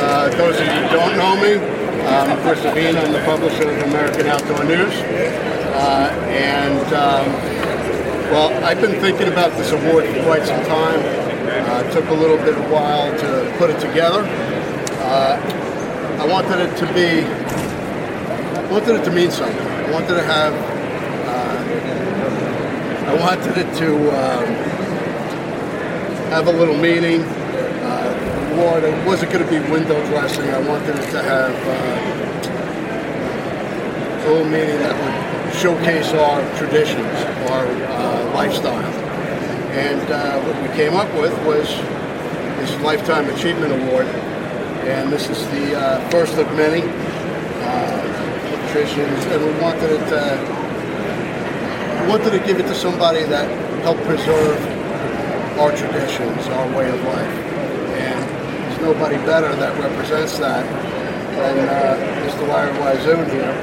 Uh, those of you who don't know me, I'm Chris Avina. I'm the publisher of American Outdoor News. Uh, and, um, well, I've been thinking about this award for quite some time. Uh, it took a little bit of while to put it together. Uh, I wanted it to be, I wanted it to mean something. I wanted to have, uh, I wanted it to um, have a little meaning It wasn't going to be window dressing. I wanted it to have uh, a little meaning that would showcase our traditions, our uh, lifestyle. And uh, what we came up with was this Lifetime Achievement Award. And this is the uh, first of many uh, traditions. And we wanted it to, wanted to give it to somebody that helped preserve our traditions, our way of life nobody better that represents that than uh, Mr. Larry Weishuhn here.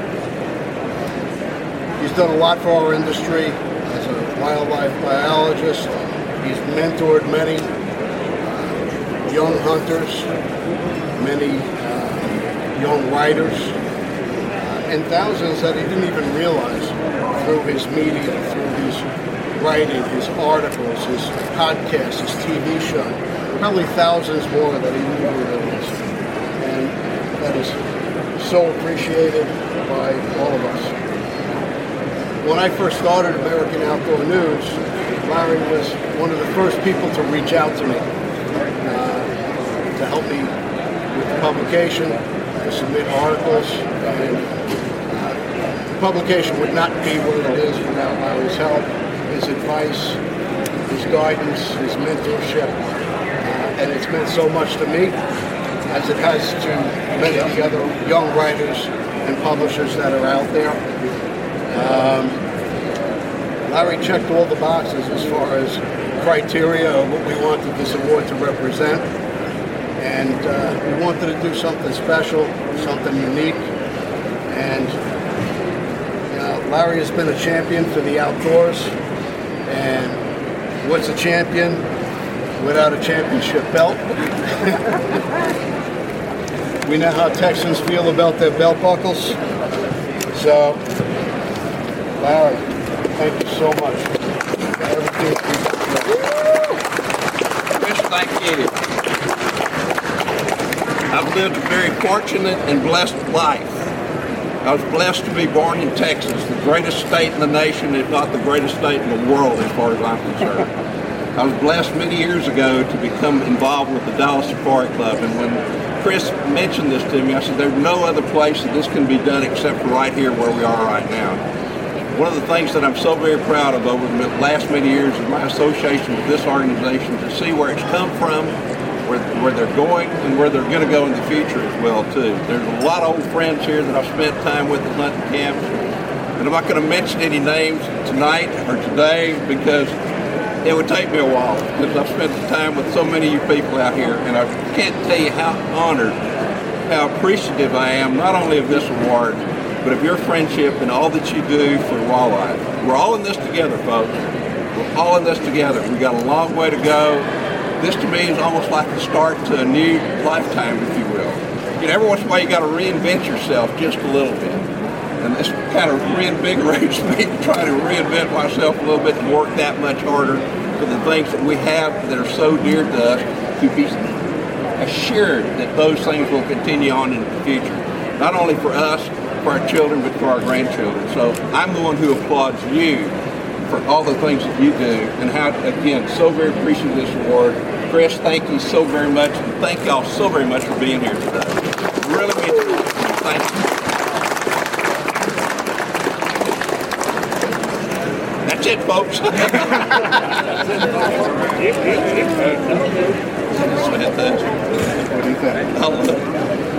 He's done a lot for our industry as a wildlife biologist. He's mentored many uh, young hunters, many uh, young writers, uh, and thousands that he didn't even realize through his media, through his writing, his articles, his podcasts, his TV probably thousands more that he knew there was. And that is so appreciated by all of us. When I first started American Outdoor News, Larry was one of the first people to reach out to me uh, to help me with the publication, to submit articles, and uh, the publication would not be what it is without Larry's help, his advice, his guidance, his mentorship and it's meant so much to me as it has to many of the other young writers and publishers that are out there. Um, Larry checked all the boxes as far as criteria of what we wanted this award to represent. And uh, we wanted to do something special, something unique. And you know, Larry has been a champion for the outdoors. And what's a champion? without a championship belt. we know how Texans feel about their belt buckles. So, Larry, thank you so much for everything thank you. I've lived a very fortunate and blessed life. I was blessed to be born in Texas, the greatest state in the nation, if not the greatest state in the world, as far as I'm concerned. I was blessed many years ago to become involved with the Dallas Safari Club, and when Chris mentioned this to me, I said, there's no other place that this can be done except for right here where we are right now. One of the things that I'm so very proud of over the last many years is my association with this organization to see where it's come from, where, where they're going, and where they're going to go in the future as well, too. There's a lot of old friends here that I've spent time with at hunting camps, and I'm not going to mention any names tonight or today because it would take me a while because I've spent time with so many of you people out here, and I can't tell you how honored, how appreciative I am, not only of this award, but of your friendship and all that you do for walleye. We're all in this together, folks. We're all in this together. We got a long way to go. This to me is almost like the start to a new lifetime, if you will. You know, every once in a while you got to reinvent yourself just a little bit. And this kind of reinvigorates me to try to reinvent myself a little bit and work that much harder for the things that we have that are so dear to us to be assured that those things will continue on in the future. Not only for us, for our children, but for our grandchildren. So I'm the one who applauds you for all the things that you do and how, again, so very appreciative of this award. Chris, thank you so very much. And thank y'all so very much for being here today. Really it. Thank you. That's it, folks. Do you think? I love it.